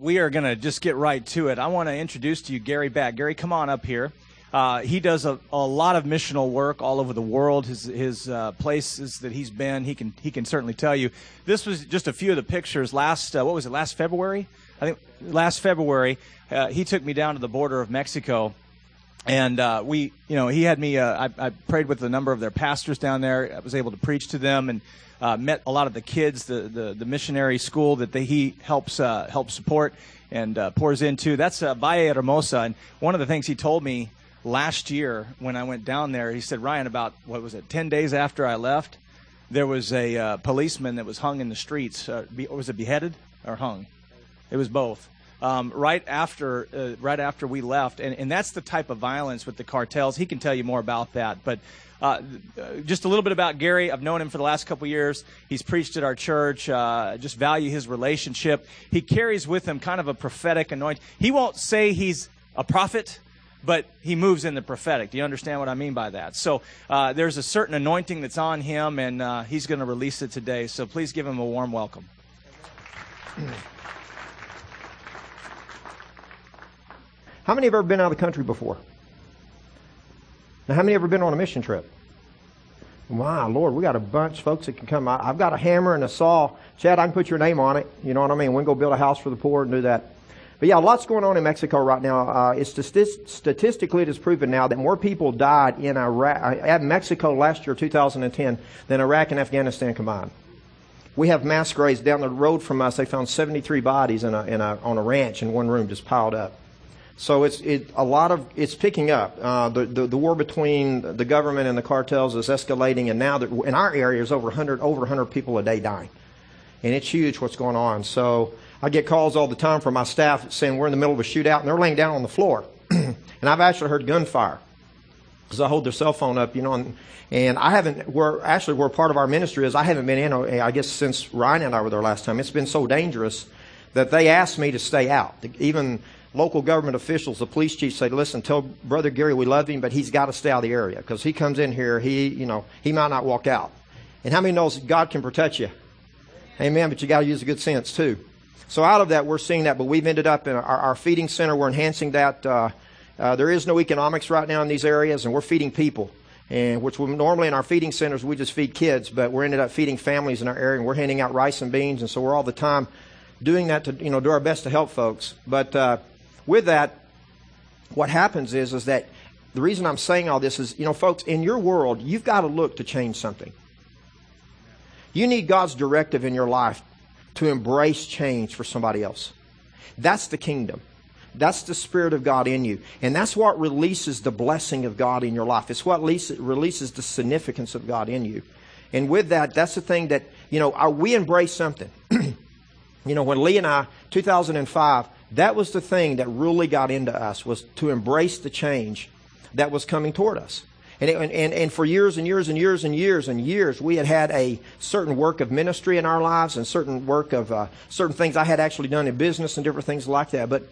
We are going to just get right to it. I want to introduce to you Gary Batt. Gary, come on up here. Uh, he does a, a, lot of missional work all over the world. His, his uh, places that he's been, he can he can certainly tell you. This was just a few of the pictures last. Uh, what was it? Last February, I think. Last February, uh, he took me down to the border of Mexico, and uh, we, you know, he had me. Uh, I, I, prayed with a number of their pastors down there. I was able to preach to them and met a lot of the kids, the the, the missionary school that he helps helps support and pours into. That's uh, Valle Hermosa, and one of the things he told me last year when I went down there, he said, Ryan, about, what was it, 10 days after I left, there was a uh, policeman that was hung in the streets. Uh, be, was it beheaded or hung? It was both. Um, right after uh, right after we left, and, and that's the type of violence with the cartels. He can tell you more about that. But uh, just a little bit about Gary. I've known him for the last couple years. He's preached at our church. Uh, just value his relationship. He carries with him kind of a prophetic anointing. He won't say he's a prophet but he moves in the prophetic. Do you understand what I mean by that? So uh, there's a certain anointing that's on him, and uh, he's going to release it today. So please give him a warm welcome. How many have ever been out of the country before? Now, how many have ever been on a mission trip? Wow, Lord, we got a bunch of folks that can come. I've got a hammer and a saw. Chad, I can put your name on it. You know what I mean? We can go build a house for the poor and do that. But yeah, lots going on in Mexico right now. Uh, it's statistically it is proven now that more people died in Iraq, uh, at Mexico last year, 2010, than Iraq and Afghanistan combined. We have mass graves down the road from us. They found 73 bodies in a, in a, on a ranch in one room, just piled up. So it's it, a lot of it's picking up. Uh, the, the, the war between the government and the cartels is escalating, and now that in our area there's over 100 over 100 people a day dying, and it's huge what's going on. So I get calls all the time from my staff saying we're in the middle of a shootout and they're laying down on the floor. and I've actually heard gunfire because I hold their cell phone up, you know, and, and I haven't, where actually where part of our ministry is, I haven't been in, I guess, since Ryan and I were there last time. It's been so dangerous that they asked me to stay out. Even local government officials, the police chief said, listen, tell Brother Gary we love him, but he's got to stay out of the area because he comes in here, he, you know, he might not walk out. And how many knows God can protect you? Amen, but you got to use a good sense too. So out of that, we're seeing that, but we've ended up in our, our feeding center. We're enhancing that. Uh, uh, there is no economics right now in these areas, and we're feeding people. And which we, normally in our feeding centers we just feed kids, but we're ended up feeding families in our area, and we're handing out rice and beans, and so we're all the time doing that to you know do our best to help folks. But uh, with that, what happens is is that the reason I'm saying all this is you know folks in your world you've got to look to change something. You need God's directive in your life to embrace change for somebody else. That's the kingdom. That's the Spirit of God in you. And that's what releases the blessing of God in your life. It's what releases the significance of God in you. And with that, that's the thing that, you know, we embrace something. you know, when Lee and I, 2005, that was the thing that really got into us was to embrace the change that was coming toward us. And, it, and, and for years and years and years and years and years, we had had a certain work of ministry in our lives and certain work of uh, certain things I had actually done in business and different things like that. But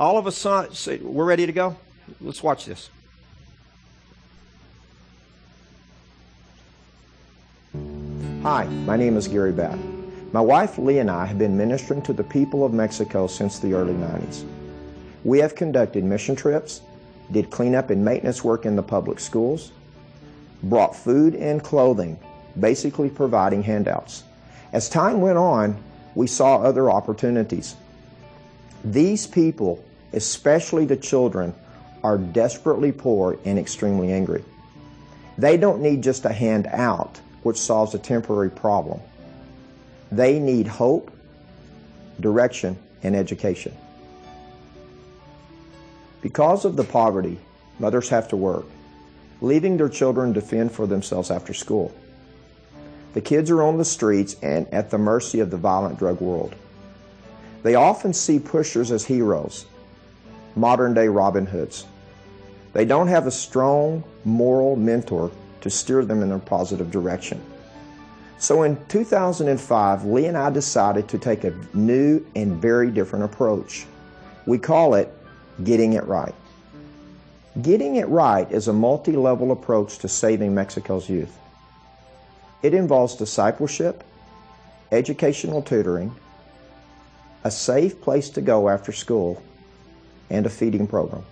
all of a sudden, we're ready to go? Let's watch this. Hi, my name is Gary Batt. My wife Lee and I have been ministering to the people of Mexico since the early 90s. We have conducted mission trips, did cleanup and maintenance work in the public schools, brought food and clothing, basically providing handouts. As time went on, we saw other opportunities. These people, especially the children, are desperately poor and extremely angry. They don't need just a handout, which solves a temporary problem. They need hope, direction, and education. Because of the poverty, mothers have to work, leaving their children to fend for themselves after school. The kids are on the streets and at the mercy of the violent drug world. They often see pushers as heroes, modern day Robin Hoods. They don't have a strong moral mentor to steer them in a positive direction. So in 2005, Lee and I decided to take a new and very different approach. We call it getting it right. Getting it right is a multi level approach to saving Mexico's youth. It involves discipleship, educational tutoring, a safe place to go after school, and a feeding program.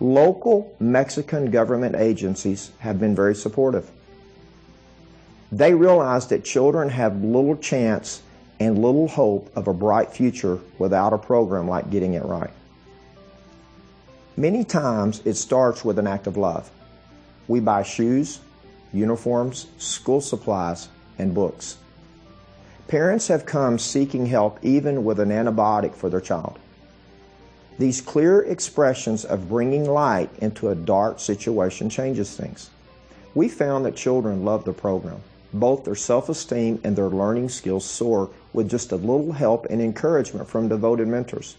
Local Mexican government agencies have been very supportive. They realize that children have little chance and little hope of a bright future without a program like Getting It Right. Many times it starts with an act of love. We buy shoes, uniforms, school supplies, and books. Parents have come seeking help even with an antibiotic for their child. These clear expressions of bringing light into a dark situation changes things. We found that children love the program. Both their self-esteem and their learning skills soar with just a little help and encouragement from devoted mentors.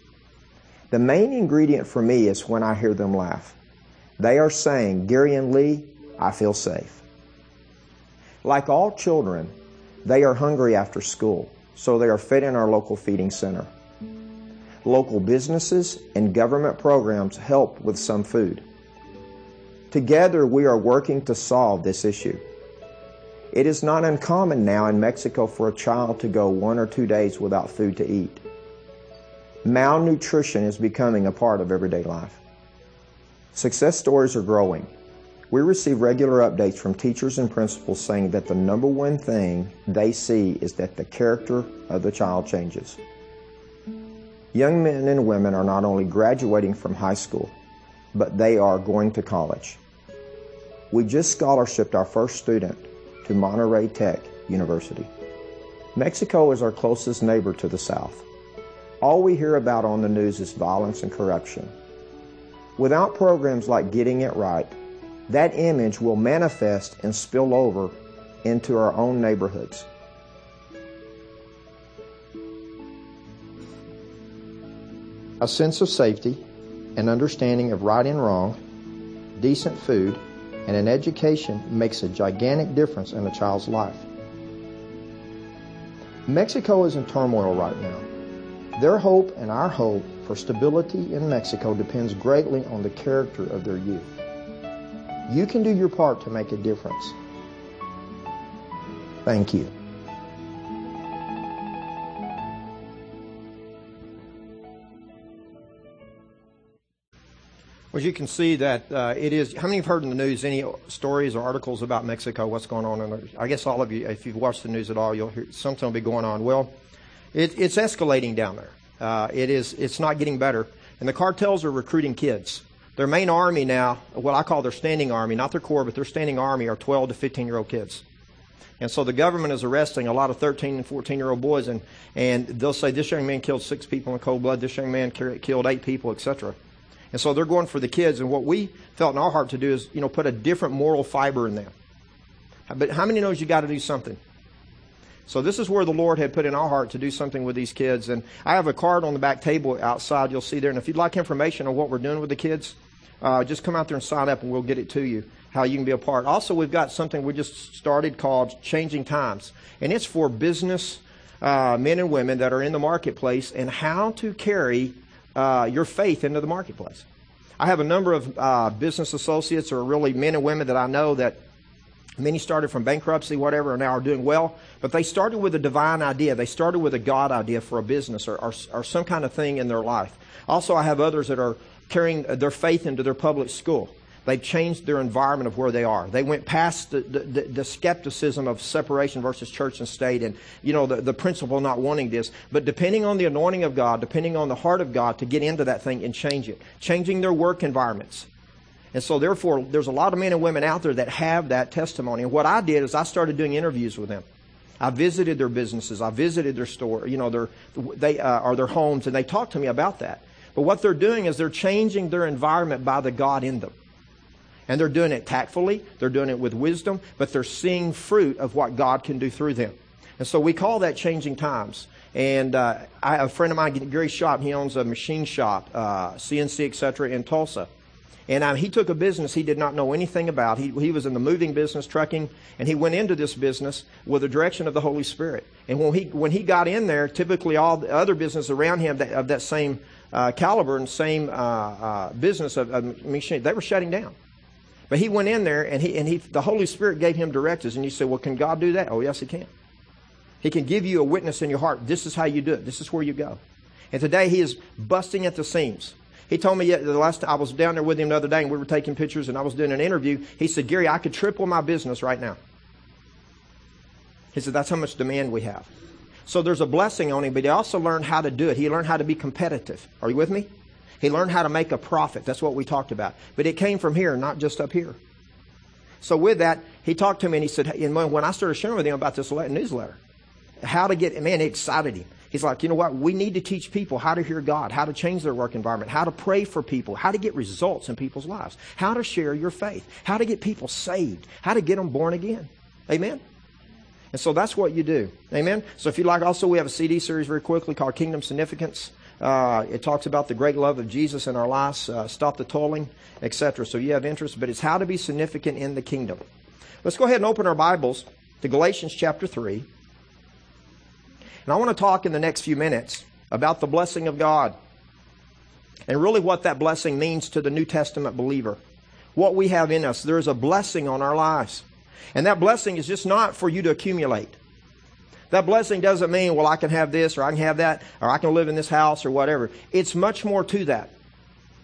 The main ingredient for me is when I hear them laugh. They are saying, Gary and Lee, I feel safe. Like all children, they are hungry after school, so they are fed in our local feeding center. Local businesses and government programs help with some food. Together, we are working to solve this issue. It is not uncommon now in Mexico for a child to go one or two days without food to eat. Malnutrition is becoming a part of everyday life. Success stories are growing. We receive regular updates from teachers and principals saying that the number one thing they see is that the character of the child changes. Young men and women are not only graduating from high school, but they are going to college. We just scholarshiped our first student to Monterrey Tech University. Mexico is our closest neighbor to the south. All we hear about on the news is violence and corruption. Without programs like Getting It Right, that image will manifest and spill over into our own neighborhoods. A sense of safety, an understanding of right and wrong, decent food, and an education makes a gigantic difference in a child's life. Mexico is in turmoil right now. Their hope and our hope for stability in Mexico depends greatly on the character of their youth. You can do your part to make a difference. Thank you. Well, you can see that uh, it is. How many have heard in the news any stories or articles about Mexico? What's going on? In I guess all of you, if you've watched the news at all, you'll hear something will be going on. Well, it, it's escalating down there. Uh, it is. It's not getting better, and the cartels are recruiting kids. Their main army now, what I call their standing army, not their core, but their standing army, are 12 to 15 year old kids. And so the government is arresting a lot of 13 and 14 year old boys, and, and they'll say this young man killed six people in cold blood, this young man killed eight people, etc. And so they're going for the kids. And what we felt in our heart to do is, you know, put a different moral fiber in them. But how many knows you got to do something? So this is where the Lord had put in our heart to do something with these kids. And I have a card on the back table outside. You'll see there. And if you'd like information on what we're doing with the kids, uh, just come out there and sign up and we'll get it to you how you can be a part. Also, we've got something we just started called Changing Times, and it's for business uh, men and women that are in the marketplace and how to carry uh, your faith into the marketplace. I have a number of uh, business associates or really men and women that I know that many started from bankruptcy, whatever, and now are doing well. But they started with a divine idea. They started with a God idea for a business or, or, or some kind of thing in their life. Also, I have others that are carrying their faith into their public school. They've changed their environment of where they are. They went past the, the, the, skepticism of separation versus church and state and, you know, the, the principle not wanting this. But depending on the anointing of God, depending on the heart of God to get into that thing and change it. Changing their work environments. And so therefore, there's a lot of men and women out there that have that testimony. And what I did is I started doing interviews with them. I visited their businesses. I visited their store, you know, their, they, uh, or their homes, and they talked to me about that. But what they're doing is they're changing their environment by the God in them. And they're doing it tactfully, they're doing it with wisdom, but they're seeing fruit of what God can do through them. And so we call that changing times. And uh, I, a friend of mine, Gary Shop, he owns a machine shop, uh, CNC, etc., in Tulsa. And um, he took a business he did not know anything about. He, he was in the moving business, trucking, and he went into this business with the direction of the Holy Spirit. And when he, when he got in there, typically all the other business around him that, of that same uh, caliber and same uh, uh, business of, of machine, they were shutting down. But he went in there and he and he the Holy Spirit gave him directives and you say, Well, can God do that? Oh yes he can. He can give you a witness in your heart. This is how you do it. This is where you go. And today he is busting at the seams. He told me the last time I was down there with him the other day and we were taking pictures and I was doing an interview. He said, Gary, I could triple my business right now. He said, that's how much demand we have. So there's a blessing on him, but he also learned how to do it. He learned how to be competitive. Are you with me? He learned how to make a profit. That's what we talked about. But it came from here, not just up here. So with that, he talked to me and he said, and when I started sharing with him about this newsletter, how to get, man, it excited him. He's like, you know what? We need to teach people how to hear God, how to change their work environment, how to pray for people, how to get results in people's lives, how to share your faith, how to get people saved, how to get them born again. Amen? And so that's what you do. Amen? So if you'd like, also, we have a CD series very quickly called Kingdom Significance. Uh, it talks about the great love of Jesus in our lives, uh, stop the tolling, etc. So you have interest, but it's how to be significant in the kingdom. Let's go ahead and open our Bibles to Galatians chapter 3. And I want to talk in the next few minutes about the blessing of God and really what that blessing means to the New Testament believer. What we have in us. There is a blessing on our lives. And that blessing is just not for you to accumulate. That blessing doesn't mean, well, I can have this or I can have that or I can live in this house or whatever. It's much more to that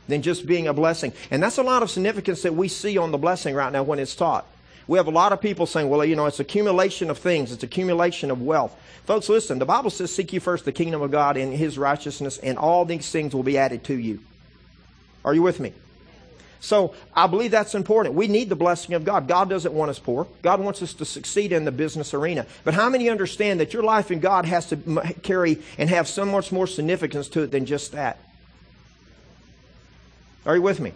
than just being a blessing. And that's a lot of significance that we see on the blessing right now when it's taught. We have a lot of people saying, well, you know, it's accumulation of things, it's accumulation of wealth. Folks, listen, the Bible says, seek you first the kingdom of God and his righteousness, and all these things will be added to you. Are you with me? So I believe that's important. We need the blessing of God. God doesn't want us poor. God wants us to succeed in the business arena. But how many understand that your life in God has to carry and have so much more significance to it than just that? Are you with me?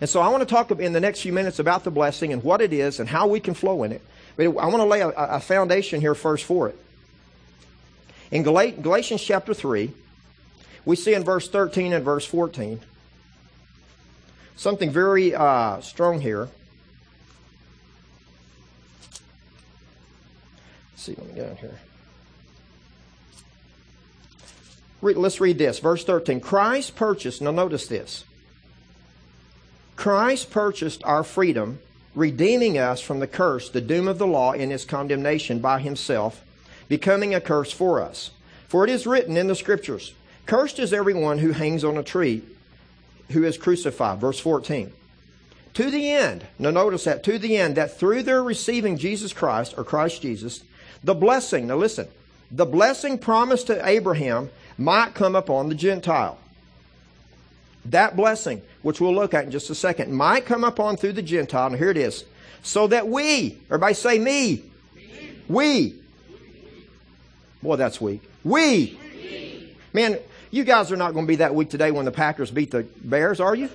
And so I want to talk in the next few minutes about the blessing and what it is and how we can flow in it. But I want to lay a, a foundation here first for it. In Galatians chapter 3, we see in verse 13 and verse 14 something very uh, strong here. Let's see, let me down here. let's read this. Verse 13. Christ purchased, now notice this. Christ purchased our freedom, redeeming us from the curse, the doom of the law, in his condemnation by himself, becoming a curse for us. For it is written in the Scriptures, Cursed is everyone who hangs on a tree, who is crucified. Verse 14. To the end, now notice that, to the end, that through their receiving Jesus Christ, or Christ Jesus, the blessing, now listen, the blessing promised to Abraham might come upon the Gentile. That blessing, which we'll look at in just a second, might come upon through the Gentile. And here it is. So that we, everybody say me. We. Boy, that's weak. We. Man, you guys are not going to be that weak today when the Packers beat the Bears, are you?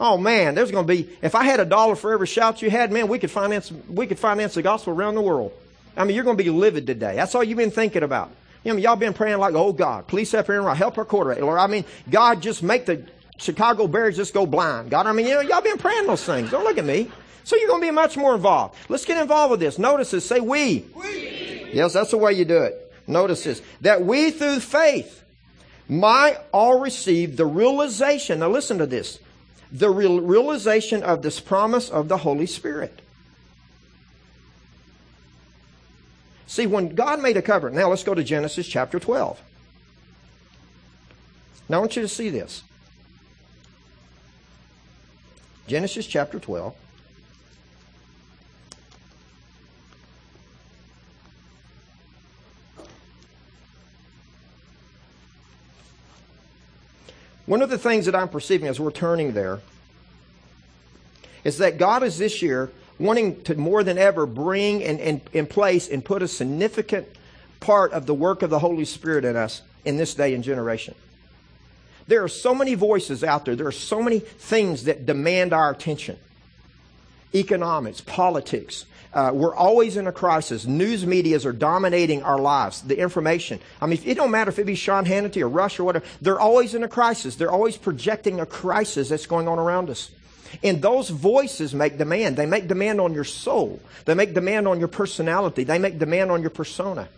Oh man, there's going to be. If I had a dollar for every shout you had, man, we could finance we could finance the gospel around the world. I mean, you're going to be livid today. That's all you've been thinking about. You know, y'all been praying like, oh God, please help Aaron help our quarterback. Lord, I mean, God, just make the Chicago Bears just go blind. God, I mean, you know, y'all been praying those things. Don't look at me. So you're going to be much more involved. Let's get involved with this. Notice this. Say we. we. Yes, that's the way you do it. Notice this. That we through faith might all receive the realization. Now listen to this. The real realization of this promise of the Holy Spirit. See, when God made a covenant, now let's go to Genesis chapter 12. Now I want you to see this. Genesis chapter 12. One of the things that I'm perceiving as we're turning there is that God is this year wanting to more than ever bring in, in, in place and put a significant part of the work of the Holy Spirit in us in this day and generation. There are so many voices out there. There are so many things that demand our attention. Economics, politics. Uh, we're always in a crisis. News medias are dominating our lives. The information. I mean, it don't matter if it be Sean Hannity or Rush or whatever. They're always in a crisis. They're always projecting a crisis that's going on around us. And those voices make demand. They make demand on your soul. They make demand on your personality. They make demand on your persona.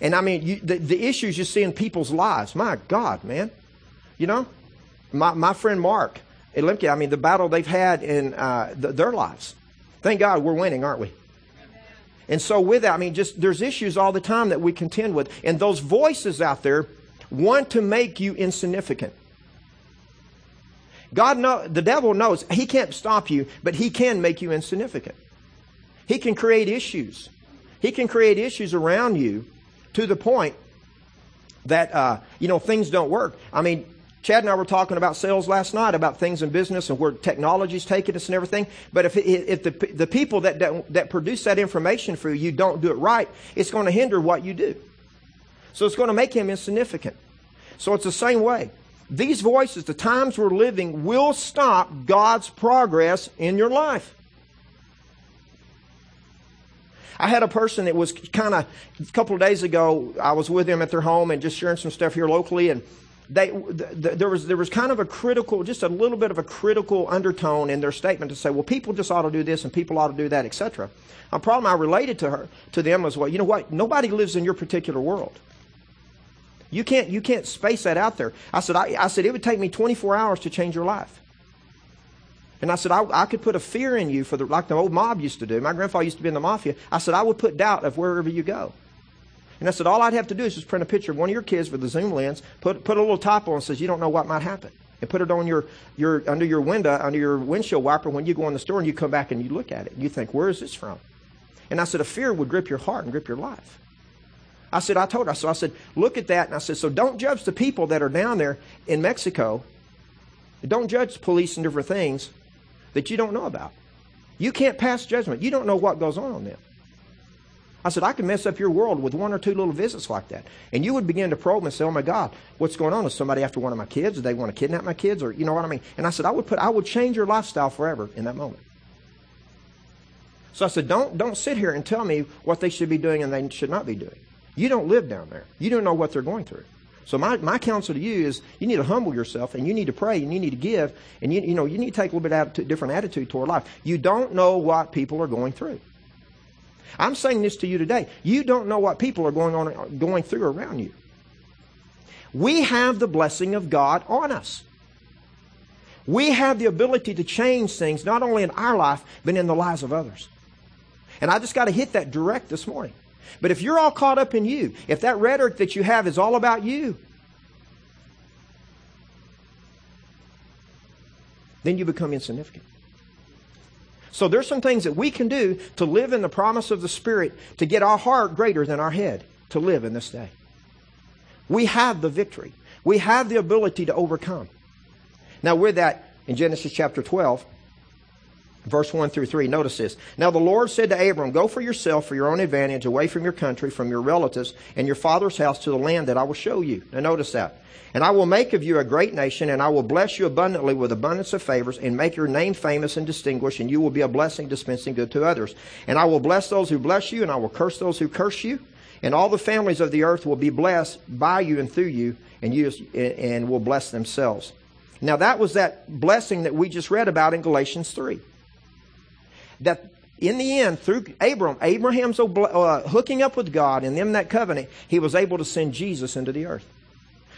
And I mean, you, the, the, issues you see in people's lives, my God, man. You know, my, my friend Mark Lemke, I mean, the battle they've had in uh, the, their lives. Thank God we're winning, aren't we? And so with that, I mean, just there's issues all the time that we contend with. And those voices out there want to make you insignificant. God know, the devil knows he can't stop you, but he can make you insignificant. He can create issues. He can create issues around you to the point that uh, you know things don't work. I mean, Chad and I were talking about sales last night, about things in business and where technology's taking us and everything. But if, if the, the people that, that, that produce that information for you don't do it right, it's going to hinder what you do. So it's going to make him insignificant. So it's the same way. These voices, the times we're living, will stop God's progress in your life. I had a person that was kind of, a couple of days ago, I was with them at their home and just sharing some stuff here locally, and they, there, was, there was kind of a critical, just a little bit of a critical undertone in their statement to say, well, people just ought to do this and people ought to do that, etc. A problem I related to her, to them was, well, you know what? Nobody lives in your particular world. You can't, you can't space that out there. I said, I, I said, it would take me 24 hours to change your life. And I said, I, I, could put a fear in you for the, like the old mob used to do. My grandfather used to be in the mafia. I said, I would put doubt of wherever you go. And I said, all I'd have to do is just print a picture of one of your kids with a zoom lens, put, put a little top on and says, you don't know what might happen. And put it on your, your, under your window, under your windshield wiper when you go in the store and you come back and you look at it. You think, where is this from? And I said, a fear would grip your heart and grip your life. I said, I told her, so I said, look at that. And I said, so don't judge the people that are down there in Mexico. Don't judge police and different things that you don't know about. You can't pass judgment. You don't know what goes on on them. I said, I could mess up your world with one or two little visits like that. And you would begin to probe and say, oh my God, what's going on? Is somebody after one of my kids? Do they want to kidnap my kids? Or, you know what I mean? And I said, I would put, I would change your lifestyle forever in that moment. So I said, don't, don't sit here and tell me what they should be doing and they should not be doing. You don't live down there. You don't know what they're going through. So my, my counsel to you is you need to humble yourself and you need to pray and you need to give and you, you know you need to take a little bit attitude, different attitude toward life. You don't know what people are going through. I'm saying this to you today. You don't know what people are going on going through around you. We have the blessing of God on us. We have the ability to change things not only in our life, but in the lives of others. And I just got to hit that direct this morning. But if you're all caught up in you, if that rhetoric that you have is all about you, then you become insignificant. So there's some things that we can do to live in the promise of the Spirit to get our heart greater than our head to live in this day. We have the victory. We have the ability to overcome. Now, with that, in Genesis chapter 12, verse 1 through 3, notice this. Now the Lord said to Abram, Go for yourself for your own advantage away from your country, from your relatives, and your father's house to the land that I will show you. Now notice that. And I will make of you a great nation, and I will bless you abundantly with abundance of favors, and make your name famous and distinguished, and you will be a blessing dispensing good to others. And I will bless those who bless you, and I will curse those who curse you. And all the families of the earth will be blessed by you and through you, and you and will bless themselves. Now that was that blessing that we just read about in Galatians 3. That in the end, through Abram, Abraham's uh, hooking up with God and them that covenant, he was able to send Jesus into the earth.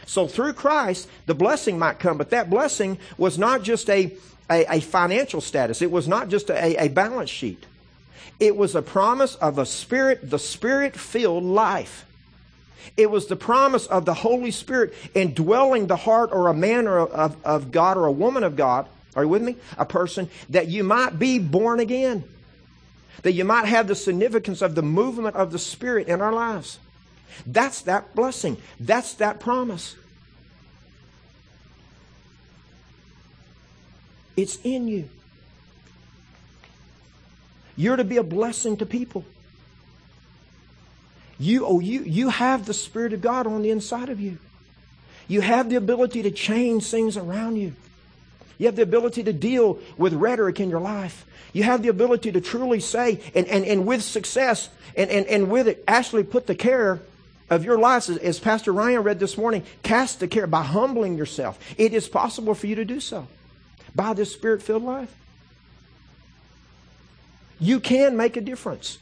So through Christ, the blessing might come, but that blessing was not just a, a, a financial status. It was not just a, a balance sheet. It was a promise of a spirit, the spirit filled life. It was the promise of the Holy Spirit indwelling the heart or a man or of, of God or a woman of God. Are you with me? A person that you might be born again. That you might have the significance of the movement of the Spirit in our lives. That's that blessing. That's that promise. It's in you. You're to be a blessing to people. You, oh, you, you have the Spirit of God on the inside of you. You have the ability to change things around you. You have the ability to deal with rhetoric in your life. You have the ability to truly say, and, and, and with success, and, and, and with it, actually put the care of your lives, as Pastor Ryan read this morning, cast the care by humbling yourself. It is possible for you to do so by this spirit filled life. You can make a difference.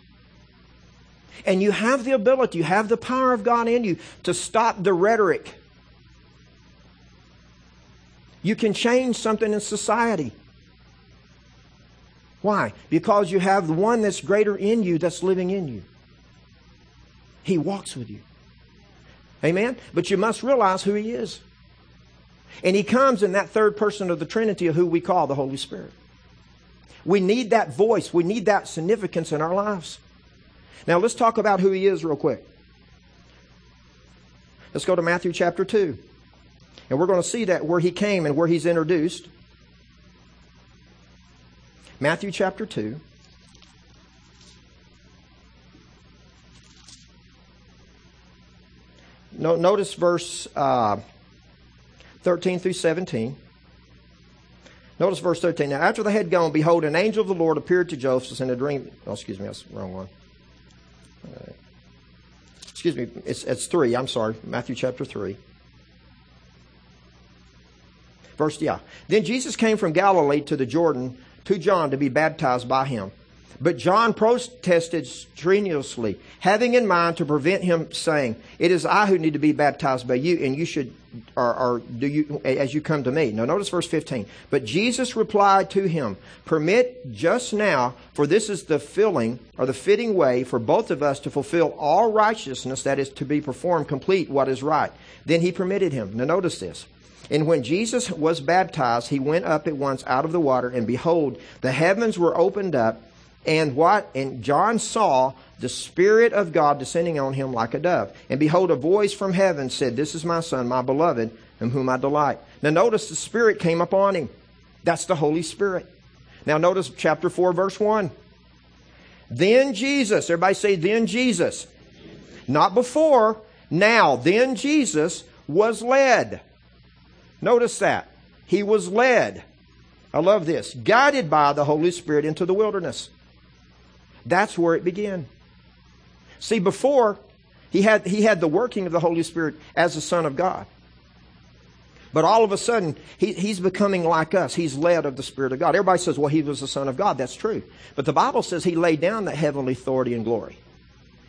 And you have the ability, you have the power of God in you to stop the rhetoric. You can change something in society. Why? Because you have the one that's greater in you that's living in you. He walks with you. Amen? But you must realize who He is. And He comes in that third person of the Trinity of who we call the Holy Spirit. We need that voice. We need that significance in our lives. Now let's talk about who He is real quick. Let's go to Matthew chapter 2. And we're going to see that where He came and where He's introduced. Matthew chapter 2. No, notice verse uh, 13 through 17. Notice verse 13. Now, after they had gone, behold, an angel of the Lord appeared to Joseph in a dream. Oh, excuse me, that's the wrong one. Excuse me, it's, it's 3. I'm sorry. Matthew chapter 3. Verse, yeah. Then Jesus came from Galilee to the Jordan to John to be baptized by him. But John protested strenuously, having in mind to prevent him, saying, "It is I who need to be baptized by you, and you should, or, or, do you, as you come to me." Now, notice verse fifteen. But Jesus replied to him, "Permit just now, for this is the filling or the fitting way for both of us to fulfill all righteousness that is to be performed, complete what is right." Then he permitted him. Now, notice this. And when Jesus was baptized, he went up at once out of the water, and behold, the heavens were opened up, and what? And John saw the Spirit of God descending on him like a dove. And behold, a voice from heaven said, This is my Son, my beloved, in whom I delight. Now notice the Spirit came upon him. That's the Holy Spirit. Now notice chapter 4, verse 1. Then Jesus, everybody say, then Jesus. Not before, now, then Jesus was led. Notice that. He was led. I love this. Guided by the Holy Spirit into the wilderness. That's where it began. See, before, he had, he had the working of the Holy Spirit as the Son of God. But all of a sudden, he, he's becoming like us. He's led of the Spirit of God. Everybody says, well, he was the Son of God. That's true. But the Bible says he laid down that heavenly authority and glory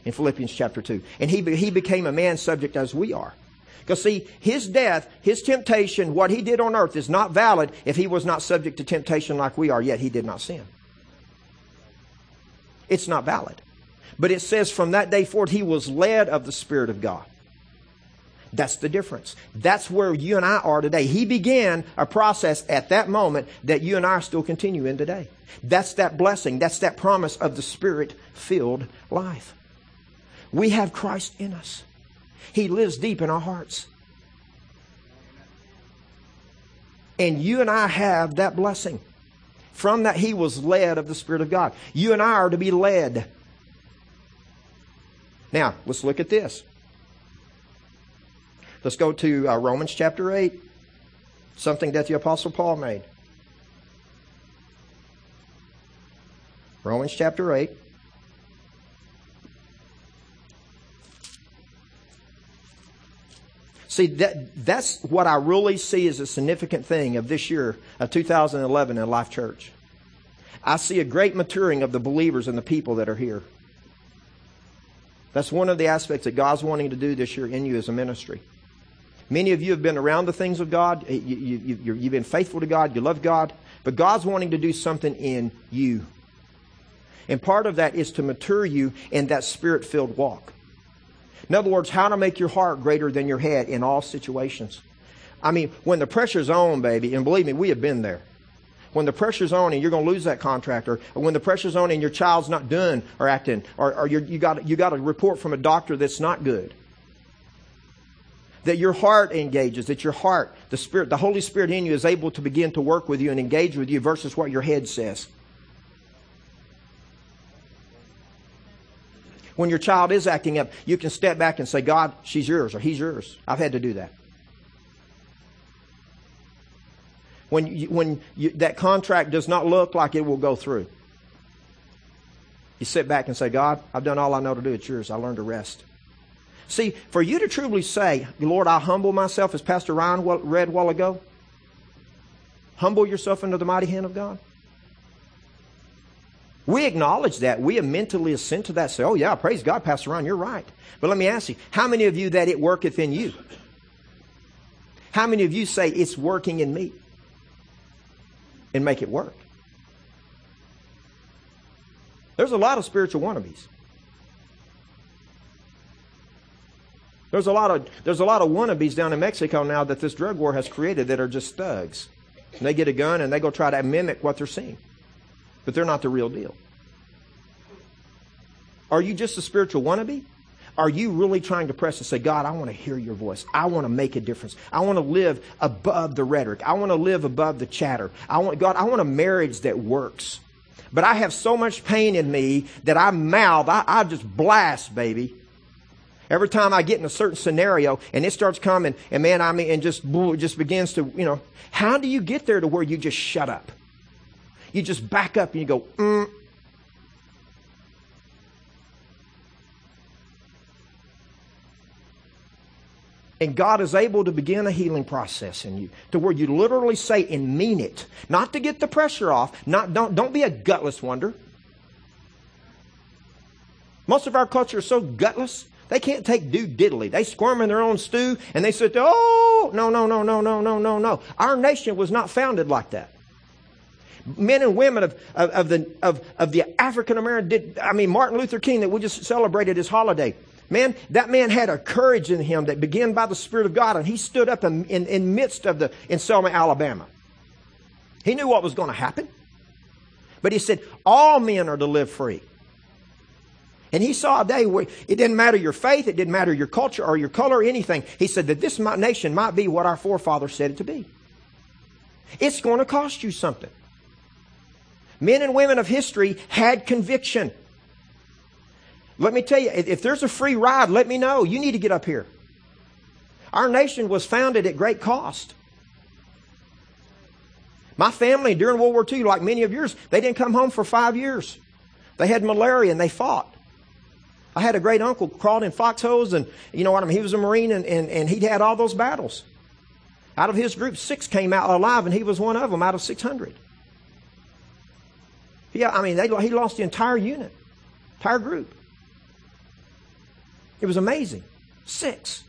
in Philippians chapter 2. And he, he became a man subject as we are. Because see, his death, his temptation, what he did on earth is not valid if he was not subject to temptation like we are, yet he did not sin. It's not valid. But it says from that day forward, he was led of the Spirit of God. That's the difference. That's where you and I are today. He began a process at that moment that you and I are still continuing today. That's that blessing. That's that promise of the Spirit filled life. We have Christ in us. He lives deep in our hearts. And you and I have that blessing. From that, he was led of the Spirit of God. You and I are to be led. Now, let's look at this. Let's go to uh, Romans chapter 8, something that the Apostle Paul made. Romans chapter 8. See, that, that's what I really see as a significant thing of this year of 2011 in Life Church. I see a great maturing of the believers and the people that are here. That's one of the aspects that God's wanting to do this year in you as a ministry. Many of you have been around the things of God. You, you, you, you've been faithful to God. You love God. But God's wanting to do something in you. And part of that is to mature you in that spirit filled walk. In other words, how to make your heart greater than your head in all situations. I mean, when the pressure's on, baby, and believe me, we have been there. When the pressure's on and you're going to lose that contract, or, or when the pressure's on and your child's not doing or acting, or, or you got you got a report from a doctor that's not good. That your heart engages, that your heart, the Spirit, the Holy Spirit in you is able to begin to work with you and engage with you versus what your head says. When your child is acting up, you can step back and say, God, she's yours or he's yours. I've had to do that. When, you, when you, that contract does not look like it will go through, you sit back and say, God, I've done all I know to do. It's yours. I learned to rest. See, for you to truly say, Lord, I humble myself, as Pastor Ryan read a while ago, humble yourself under the mighty hand of God. We acknowledge that. We mentally assent to that. Say, oh, yeah, praise God, Pastor Ron, you're right. But let me ask you, how many of you that it worketh in you? How many of you say it's working in me? And make it work? There's a lot of spiritual wannabes. There's a lot of there's a lot of wannabes down in Mexico now that this drug war has created that are just thugs. And they get a gun and they go try to mimic what they're seeing. But they're not the real deal. Are you just a spiritual wannabe? Are you really trying to press and say, God, I want to hear your voice. I want to make a difference. I want to live above the rhetoric. I want to live above the chatter. I want, God, I want a marriage that works. But I have so much pain in me that I mouth, I, I just blast, baby. Every time I get in a certain scenario and it starts coming, and man, I mean, and just just begins to, you know, how do you get there to where you just shut up? You just back up and you go, mm, And God is able to begin a healing process in you to where you literally say and mean it. Not to get the pressure off. Not, don't, don't be a gutless wonder. Most of our culture is so gutless, they can't take do diddly. They squirm in their own stew and they sit oh, no, no, no, no, no, no, no, no. Our nation was not founded like that. Men and women of, of, of the, of, of the African American, I mean, Martin Luther King that we just celebrated his holiday. Man, that man had a courage in him that began by the Spirit of God, and he stood up in, in, in midst of the, in Selma, Alabama. He knew what was going to happen. But he said, all men are to live free. And he saw a day where it didn't matter your faith, it didn't matter your culture or your color or anything. He said that this nation might be what our forefathers said it to be. It's going to cost you something. Men and women of history had conviction. Let me tell you, if there's a free ride, let me know. You need to get up here. Our nation was founded at great cost. My family during World War II, like many of yours, they didn't come home for five years. They had malaria and they fought. I had a great uncle crawled in foxholes and you know what I mean? He was a Marine and, and, and he'd had all those battles. Out of his group, six came out alive and he was one of them out of 600. Yeah, I mean, they, he lost the entire unit, entire group. It was amazing. Six.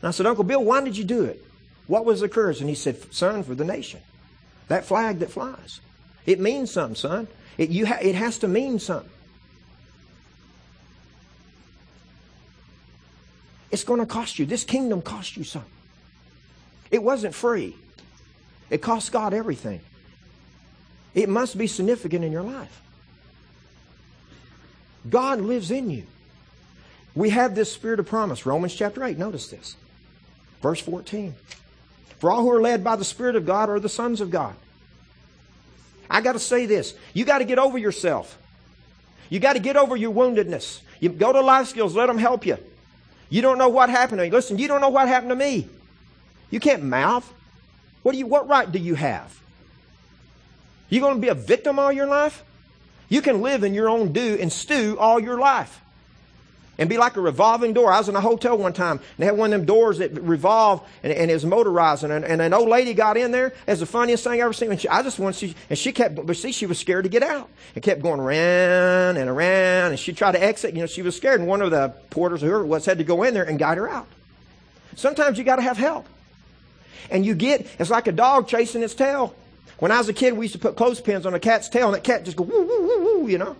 And I said, Uncle Bill, why did you do it? What was the courage? And he said, Son, for the nation. That flag that flies. It means something, son. It, you ha- it has to mean something. It's going to cost you. This kingdom cost you something. It wasn't free. It cost God everything. It must be significant in your life. God lives in you. We have this spirit of promise. Romans chapter 8, notice this. Verse 14. For all who are led by the Spirit of God are the sons of God. I got to say this. You got to get over yourself. You got to get over your woundedness. You go to life skills, let them help you. You don't know what happened to me. Listen, you don't know what happened to me. You can't mouth. What do you what right do you have? You going to be a victim all your life? You can live in your own do and stew all your life. And be like a revolving door. I was in a hotel one time, and they had one of them doors that revolve, and, and it was motorized. And, and, an old lady got in there. It's the funniest thing I ever seen. And she, I just wanted to and she kept, but see, she was scared to get out. And kept going around and around, and she tried to exit. You know, she was scared, and one of the porters, or whoever it was, had to go in there and guide her out. Sometimes you got to have help. And you get, it's like a dog chasing its tail. When I was a kid, we used to put clothespins on a cat's tail, and that cat just go woo, woo, woo, woo, you know.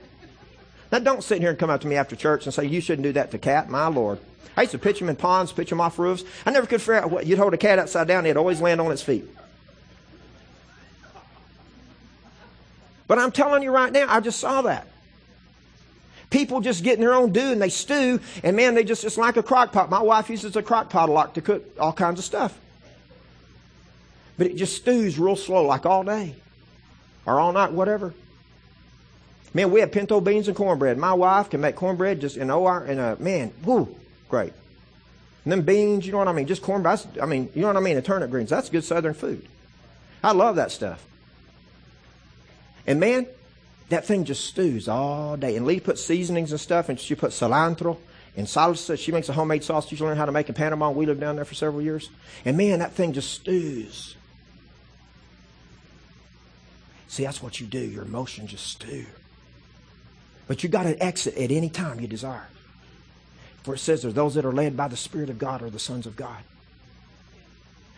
Now, don't sit here and come up to me after church and say, you shouldn't do that to cat, my Lord. I used to pitch them in ponds, pitch them off roofs. I never could figure out what, you'd hold a cat upside down, it'd always land on its feet. But I'm telling you right now, I just saw that. People just get in their own do and they stew, and man, they just, it's like a crock pot. My wife uses a crock pot a lot to cook all kinds of stuff. But it just stews real slow, like all day or all night, whatever. Man, we have pinto beans and cornbread. My wife can make cornbread just in OR, and uh, man, whoo, great. And then beans, you know what I mean? Just cornbread. I mean, you know what I mean? The turnip greens. That's good Southern food. I love that stuff. And man, that thing just stews all day. And Lee puts seasonings and stuff, and she puts cilantro and salsa. She makes a homemade sauce she learned how to make in Panama. We lived down there for several years. And man, that thing just stews. See, that's what you do. Your emotions just stew. But you got to exit at any time you desire. For it says there's those that are led by the Spirit of God are the sons of God.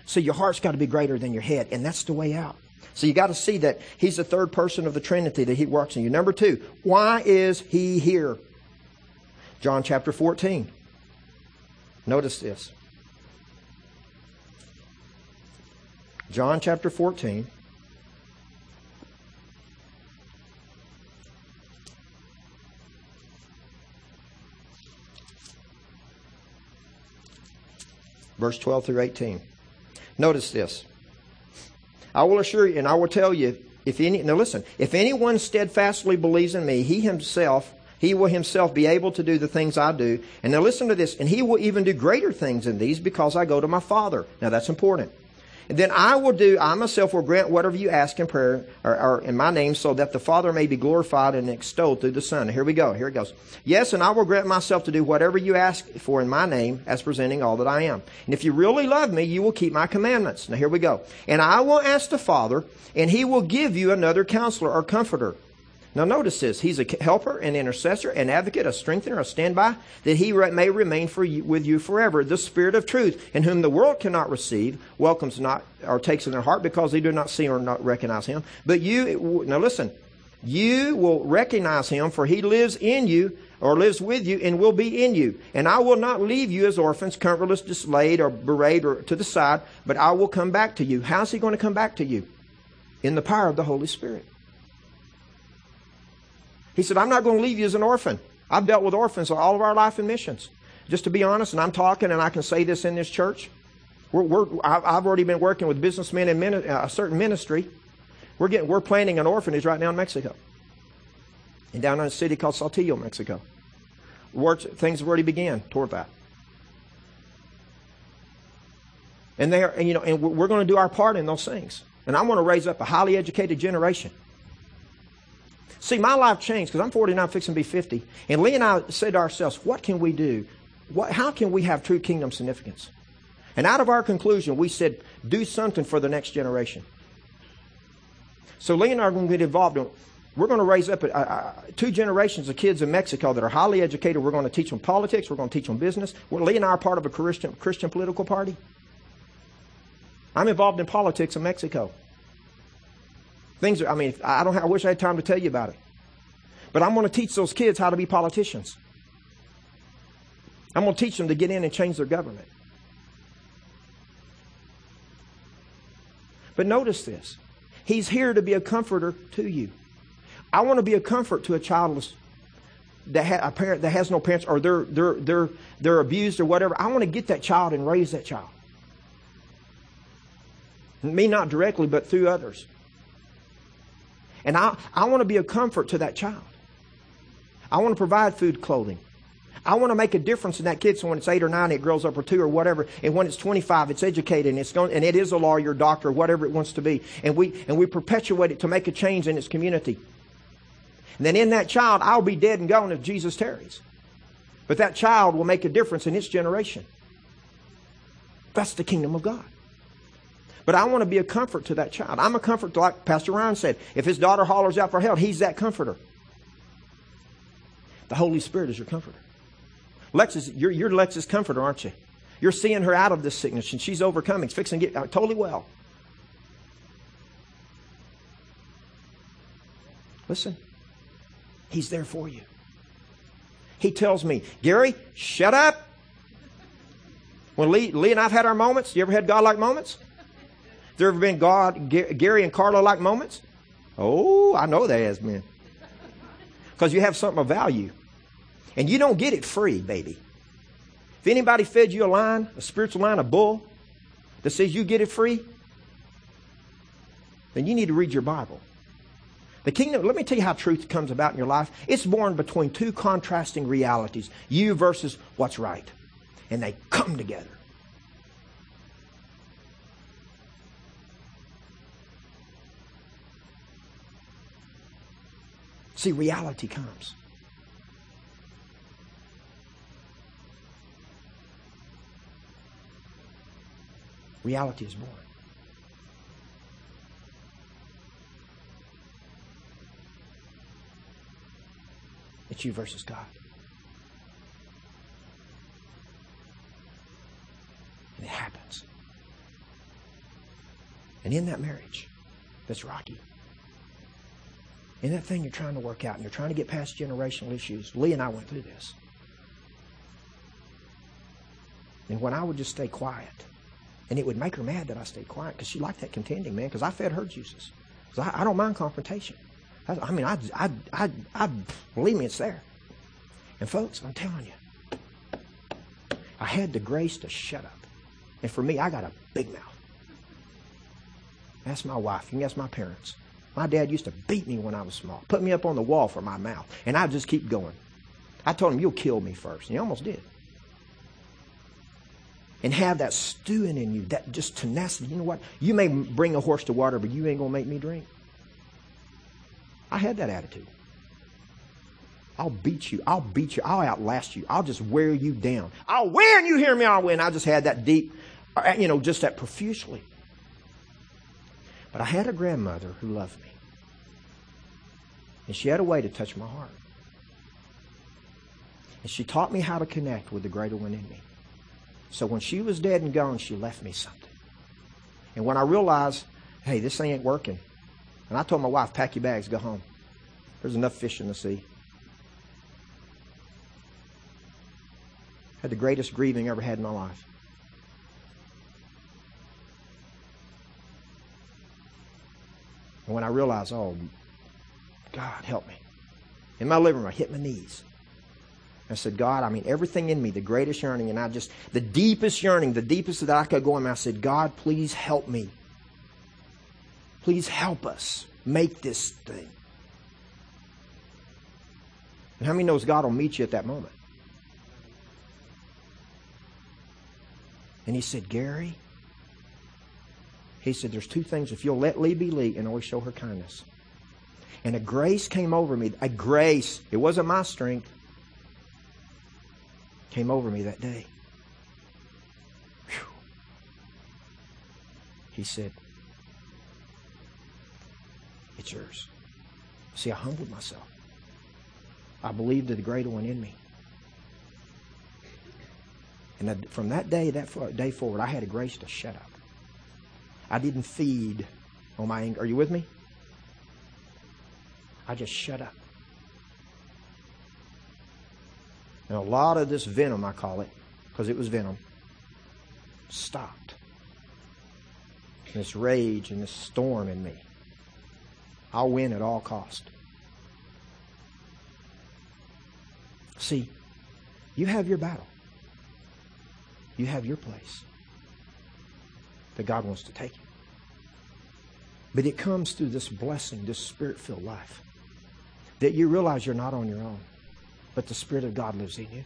So your heart's got to be greater than your head, and that's the way out. So you got to see that he's the third person of the Trinity that he works in you. Number two, why is he here? John chapter 14. Notice this. John chapter 14. Verse 12 through 18. Notice this. I will assure you, and I will tell you, if any, now listen, if anyone steadfastly believes in me, he himself, he will himself be able to do the things I do. And now listen to this, and he will even do greater things than these because I go to my Father. Now that's important. And then I will do, I myself will grant whatever you ask in prayer or, or, in my name so that the Father may be glorified and extolled through the Son. Here we go. Here it goes. Yes, and I will grant myself to do whatever you ask for in my name as presenting all that I am. And if you really love me, you will keep my commandments. Now here we go. And I will ask the Father and he will give you another counselor or comforter now notice this. He's a helper, an intercessor, an advocate, a strengthener, a standby, that he may remain for you, with you forever. The Spirit of truth, in whom the world cannot receive, welcomes not, or takes in their heart because they do not see or not recognize him. But you, now listen, you will recognize him for he lives in you or lives with you and will be in you. And I will not leave you as orphans, comfortless, dismayed, or berate, or to the side, but I will come back to you. How's he going to come back to you? In the power of the Holy Spirit. He said, I'm not going to leave you as an orphan. I've dealt with orphans all of our life in missions. Just to be honest, and I'm talking, and I can say this in this church. We're, we're, I've already been working with businessmen in uh, a certain ministry. We're, getting, we're planning an orphanage right now in Mexico. And down in a city called Saltillo, Mexico. Things have already began toward that. And, they are, and, you know, and we're going to do our part in those things. And I want to raise up a highly educated generation See, my life changed because I'm 49, fixing to be 50. And Lee and I said to ourselves, what can we do? What, how can we have true kingdom significance? And out of our conclusion, we said, do something for the next generation. So Lee and I are going to get involved in we're going to raise up two generations of kids in Mexico that are highly educated. We're going to teach them politics. We're going to teach them business. Well, Lee and I are part of a Christian, Christian political party. I'm involved in politics in Mexico. Things I mean, I don't have, I wish I had time to tell you about it. But I'm going to teach those kids how to be politicians. I'm going to teach them to get in and change their government. But notice this. He's here to be a comforter to you. I want to be a comfort to a childless that ha- a parent that has no parents or they're they're they're they're abused or whatever. I want to get that child and raise that child. Me not directly, but through others. And I, I want to be a comfort to that child. I want to provide food, clothing. I want to make a difference in that kid so when it's eight or nine, it grows up or two or whatever. And when it's 25, it's educated and it's going, and it is a lawyer, doctor, whatever it wants to be. And we, and we perpetuate it to make a change in its community. And then in that child, I'll be dead and gone if Jesus tarries. But that child will make a difference in its generation. That's the kingdom of God. But I want to be a comfort to that child. I'm a comfort, like Pastor Ryan said. If his daughter hollers out for help, he's that comforter. The Holy Spirit is your comforter. Lexus, you're, you're Lex's comforter, aren't you? You're seeing her out of this sickness, and she's overcoming, fixing to get uh, totally well. Listen, he's there for you. He tells me, Gary, shut up. When Lee, Lee and I've had our moments, you ever had God like moments? There ever been God, Gary and Carla like moments? Oh, I know there has been. Because you have something of value. And you don't get it free, baby. If anybody fed you a line, a spiritual line, a bull, that says you get it free, then you need to read your Bible. The kingdom, let me tell you how truth comes about in your life. It's born between two contrasting realities you versus what's right. And they come together. See, reality comes. Reality is born. It's you versus God. And it happens. And in that marriage, that's rocky. And that thing you're trying to work out and you're trying to get past generational issues. Lee and I went through this. And when I would just stay quiet, and it would make her mad that I stayed quiet because she liked that contending, man, because I fed her juices. Because I, I, don't mind confrontation. I, I mean, I, I, I, I, believe me, it's there. And folks, I'm telling you, I had the grace to shut up. And for me, I got a big mouth. Ask my wife. You can ask my parents. My dad used to beat me when I was small, put me up on the wall for my mouth, and I'd just keep going. I told him, You'll kill me first. And he almost did. And have that stewing in you, that just tenacity. You know what? You may bring a horse to water, but you ain't going to make me drink. I had that attitude. I'll beat you. I'll beat you. I'll outlast you. I'll just wear you down. I'll win. You hear me? I'll win. I just had that deep, uh, you know, just that profusely. But I had a grandmother who loved me. And she had a way to touch my heart. And she taught me how to connect with the greater one in me. So when she was dead and gone, she left me something. And when I realized, hey, this thing ain't working, and I told my wife, pack your bags, go home. There's enough fish in the sea. Had the greatest grieving I ever had in my life. And when I realized, oh, God, help me. In my living room, I hit my knees. I said, God, I mean, everything in me, the greatest yearning, and I just, the deepest yearning, the deepest that I could go in, I said, God, please help me. Please help us make this thing. And how many knows God will meet you at that moment? And he said, Gary, he said, There's two things. If you'll let Lee be Lee and always show her kindness. And a grace came over me. A grace. It wasn't my strength. Came over me that day. Whew. He said, It's yours. See, I humbled myself. I believed in the greater one in me. And from that day, that day forward, I had a grace to shut up. I didn't feed on my anger. Are you with me? I just shut up. And a lot of this venom, I call it, because it was venom, stopped. And this rage and this storm in me. I'll win at all cost. See, you have your battle. You have your place that God wants to take you. But it comes through this blessing, this spirit filled life, that you realize you're not on your own, but the Spirit of God lives in you.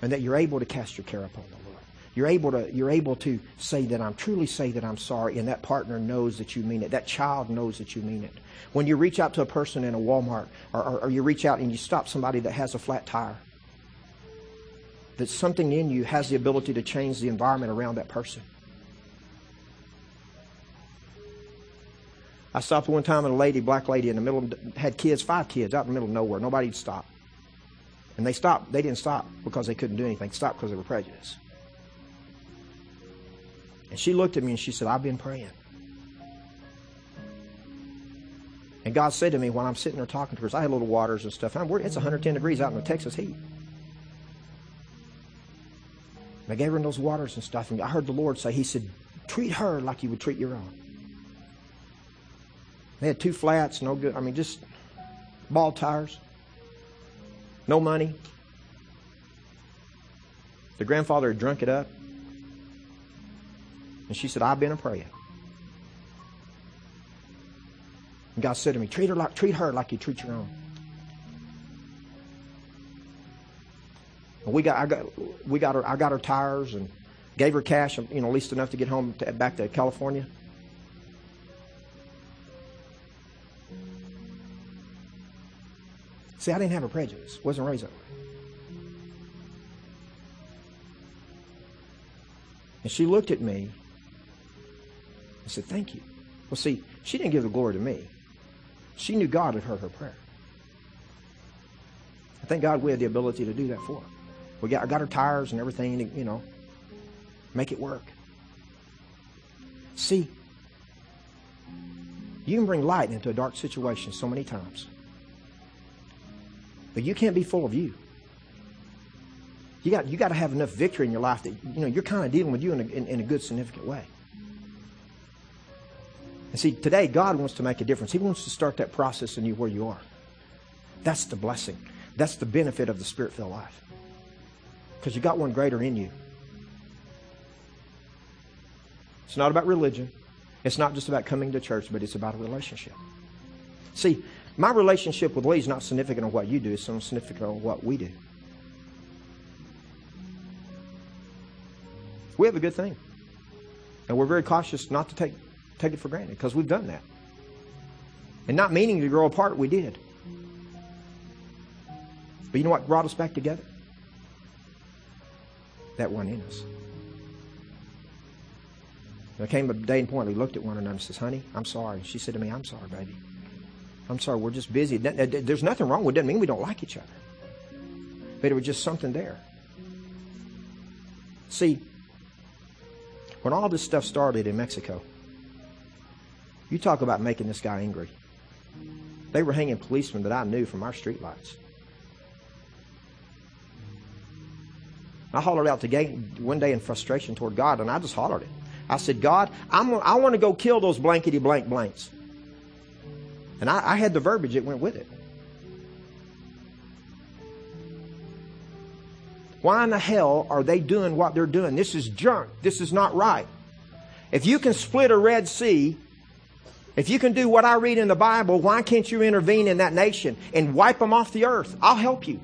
And that you're able to cast your care upon the Lord. You're able to, you're able to say that I'm truly say that I'm sorry, and that partner knows that you mean it. That child knows that you mean it. When you reach out to a person in a Walmart, or, or, or you reach out and you stop somebody that has a flat tire, that something in you has the ability to change the environment around that person. I stopped one time and a lady, black lady, in the middle, of, had kids, five kids, out in the middle of nowhere. Nobody'd stop. And they stopped. They didn't stop because they couldn't do anything. Stopped because they were prejudiced. And she looked at me and she said, I've been praying. And God said to me when I'm sitting there talking to her, I had little waters and stuff. And it's 110 degrees out in the Texas heat. And I gave her those waters and stuff. And I heard the Lord say, He said, treat her like you would treat your own. They had two flats, no good. I mean, just ball tires, no money. The grandfather had drunk it up. And she said, I've been a praying. And God said to me, treat her like treat her like you treat your own. We got, I got, we got her, I got her tires and gave her cash, you know, at least enough to get home to, back to California. See, I didn't have a prejudice. Wasn't raised that way. And she looked at me and said, Thank you. Well, see, she didn't give the glory to me. She knew God had heard her prayer. I thank God we had the ability to do that for her. We got, I got her tires and everything, to, you know, make it work. See, You can bring light into a dark situation so many times. But you can't be full of you. You got, you got to have enough victory in your life that you know you're kind of dealing with you in a, in, in a good, significant way. And see, today God wants to make a difference. He wants to start that process in you where you are. That's the blessing. That's the benefit of the spirit-filled life. Because you got one greater in you. It's not about religion. It's not just about coming to church, but it's about a relationship. See, my relationship with Lee is not significant on what you do, it's significant on what we do. We have a good thing. And we're very cautious not to take, take it for granted because we've done that. And not meaning to grow apart, we did. But you know what brought us back together? That one in us. There came a day and point we looked at one another and says, honey, I'm sorry. She said to me, I'm sorry, baby. I'm sorry, we're just busy. There's nothing wrong with it. Doesn't mean we don't like each other. But it was just something there. See, when all this stuff started in Mexico, you talk about making this guy angry. They were hanging policemen that I knew from our streetlights. I hollered out to one day in frustration toward God, and I just hollered it. I said, God, I'm, I want to go kill those blankety blank blanks. And I, I had the verbiage that went with it. Why in the hell are they doing what they're doing? This is junk. This is not right. If you can split a Red Sea, if you can do what I read in the Bible, why can't you intervene in that nation and wipe them off the earth? I'll help you.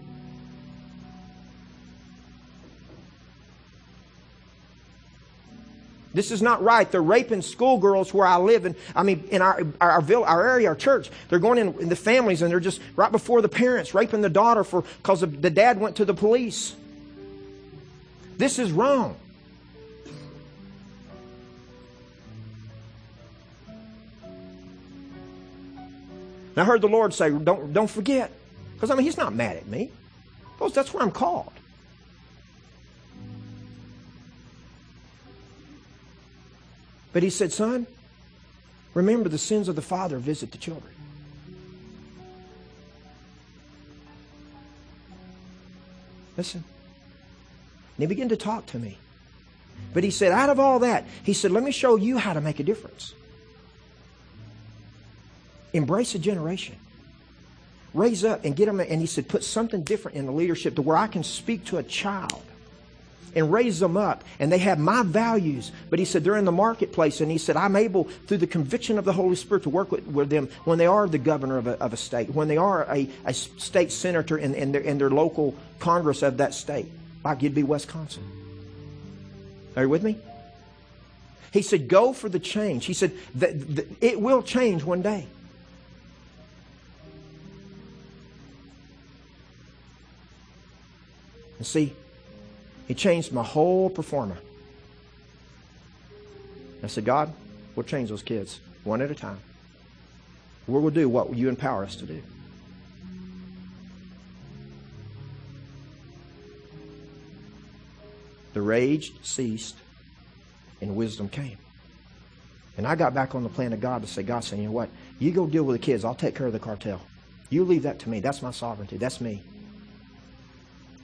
This is not right. They're raping schoolgirls where I live. And I mean, in our, our, our, our area, our church, they're going in, in the families and they're just right before the parents raping the daughter for, because the dad went to the police. This is wrong. And I heard the Lord say, don't, don't forget. Because, I mean, He's not mad at me. Because that's where I'm called. But he said, Son, remember the sins of the father visit the children. Listen. And he began to talk to me. But he said, out of all that, he said, let me show you how to make a difference. Embrace a generation. Raise up and get them. And he said, put something different in the leadership to where I can speak to a child and raise them up. And they have my values. But he said they're in the marketplace. And he said, I'm able, through the conviction of the Holy Spirit, to work with, with them when they are the governor of a, of a state, when they are a, a state senator in, in, their, in their local Congress of that state. Like you'd be Wisconsin. Are you with me? He said, go for the change. He said, it will change one day. See, he changed my whole performer. I said, God, we'll change those kids one at a time. We will do what you empower us to do. The rage ceased and wisdom came. And I got back on the plan of God to say, God, say, you know what? You go deal with the kids. I'll take care of the cartel. You leave that to me. That's my sovereignty. That's me.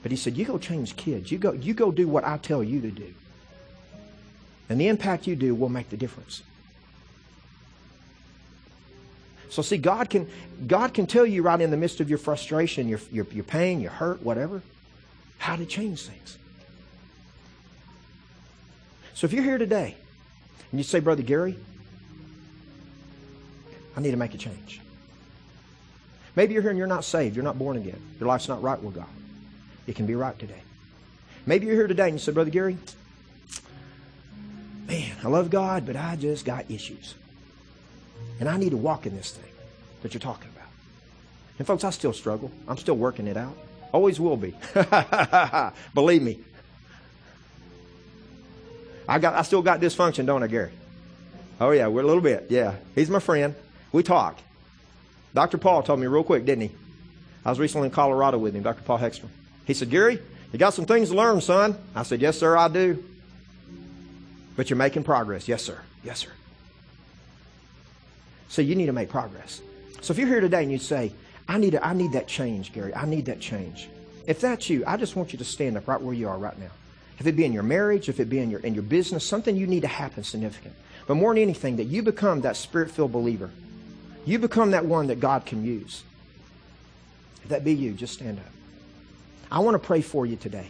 But he said, You go change kids. You go, you go do what I tell you to do. And the impact you do will make the difference. So see, God can, God can tell you right in the midst of your frustration, your, your, your pain, your hurt, whatever, how to change things. So if you're here today and you say, Brother Gary, I need to make a change. Maybe you're here and you're not saved. You're not born again. Your life's not right with God. It can be right today. Maybe you're here today and you said, Brother Gary, man, I love God, but I just got issues. And I need to walk in this thing that you're talking about. And folks, I still struggle. I'm still working it out. Always will be. Believe me. I got I still got dysfunction, don't I, Gary? Oh yeah, we're a little bit. Yeah. He's my friend. We talk. Dr. Paul told me real quick, didn't he? I was recently in Colorado with him, Dr. Paul Hextrom. He said, Gary, you got some things to learn, son. I said, Yes, sir, I do. But you're making progress. Yes, sir. Yes, sir. So you need to make progress. So if you're here today and you say, I need, a, I need that change, Gary, I need that change. If that's you, I just want you to stand up right where you are right now. If it be in your marriage, if it be in your, in your business, something you need to happen significant. But more than anything, that you become that spirit filled believer. You become that one that God can use. If that be you, just stand up. I want to pray for you today.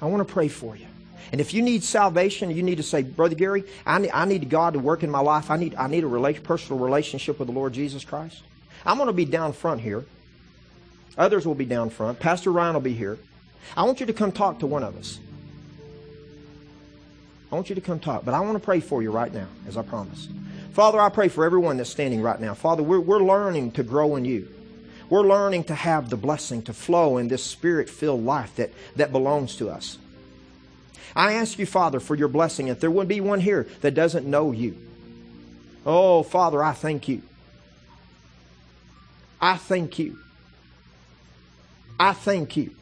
I want to pray for you. And if you need salvation, you need to say, Brother Gary, I need, I need God to work in my life. I need, I need a rela- personal relationship with the Lord Jesus Christ. I'm going to be down front here. Others will be down front. Pastor Ryan will be here. I want you to come talk to one of us. I want you to come talk. But I want to pray for you right now, as I promised. Father, I pray for everyone that's standing right now. Father, we're, we're learning to grow in you. We're learning to have the blessing to flow in this spirit filled life that, that belongs to us. I ask you, Father, for your blessing. If there would be one here that doesn't know you, oh, Father, I thank you. I thank you. I thank you.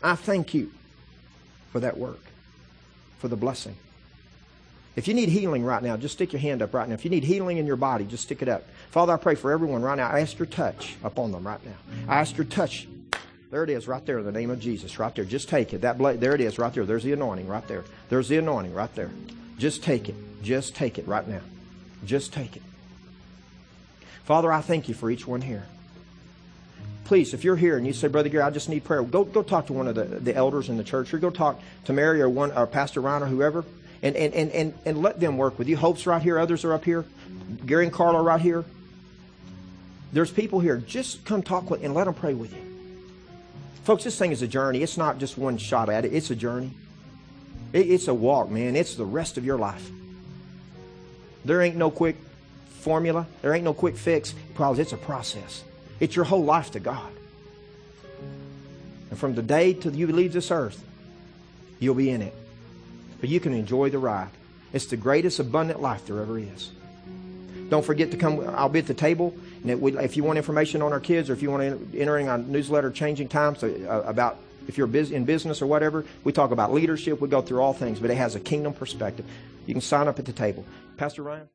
I thank you for that work, for the blessing. If you need healing right now, just stick your hand up right now. If you need healing in your body, just stick it up. Father, I pray for everyone right now. I ask your touch upon them right now. I ask your touch. There it is, right there, in the name of Jesus, right there. Just take it. That bla- there it is, right there. There's the anointing, right there. There's the anointing, right there. Just take it. Just take it right now. Just take it. Father, I thank you for each one here. Please, if you're here and you say, Brother Gary, I just need prayer, go, go talk to one of the, the elders in the church, or go talk to Mary or one or Pastor Ryan or whoever, and, and, and, and, and let them work with you. Hope's right here, others are up here. Gary and Carla right here. There's people here. Just come talk with and let them pray with you. Folks, this thing is a journey. It's not just one shot at it. It's a journey. It, it's a walk, man. It's the rest of your life. There ain't no quick formula. There ain't no quick fix. Because it's a process. It's your whole life to God. And from the day till you leave this earth, you'll be in it. But you can enjoy the ride. It's the greatest abundant life there ever is. Don't forget to come. I'll be at the table. And if you want information on our kids or if you want to enter in our newsletter, Changing Times, uh, about if you're in business or whatever, we talk about leadership. We go through all things, but it has a kingdom perspective. You can sign up at the table. Pastor Ryan?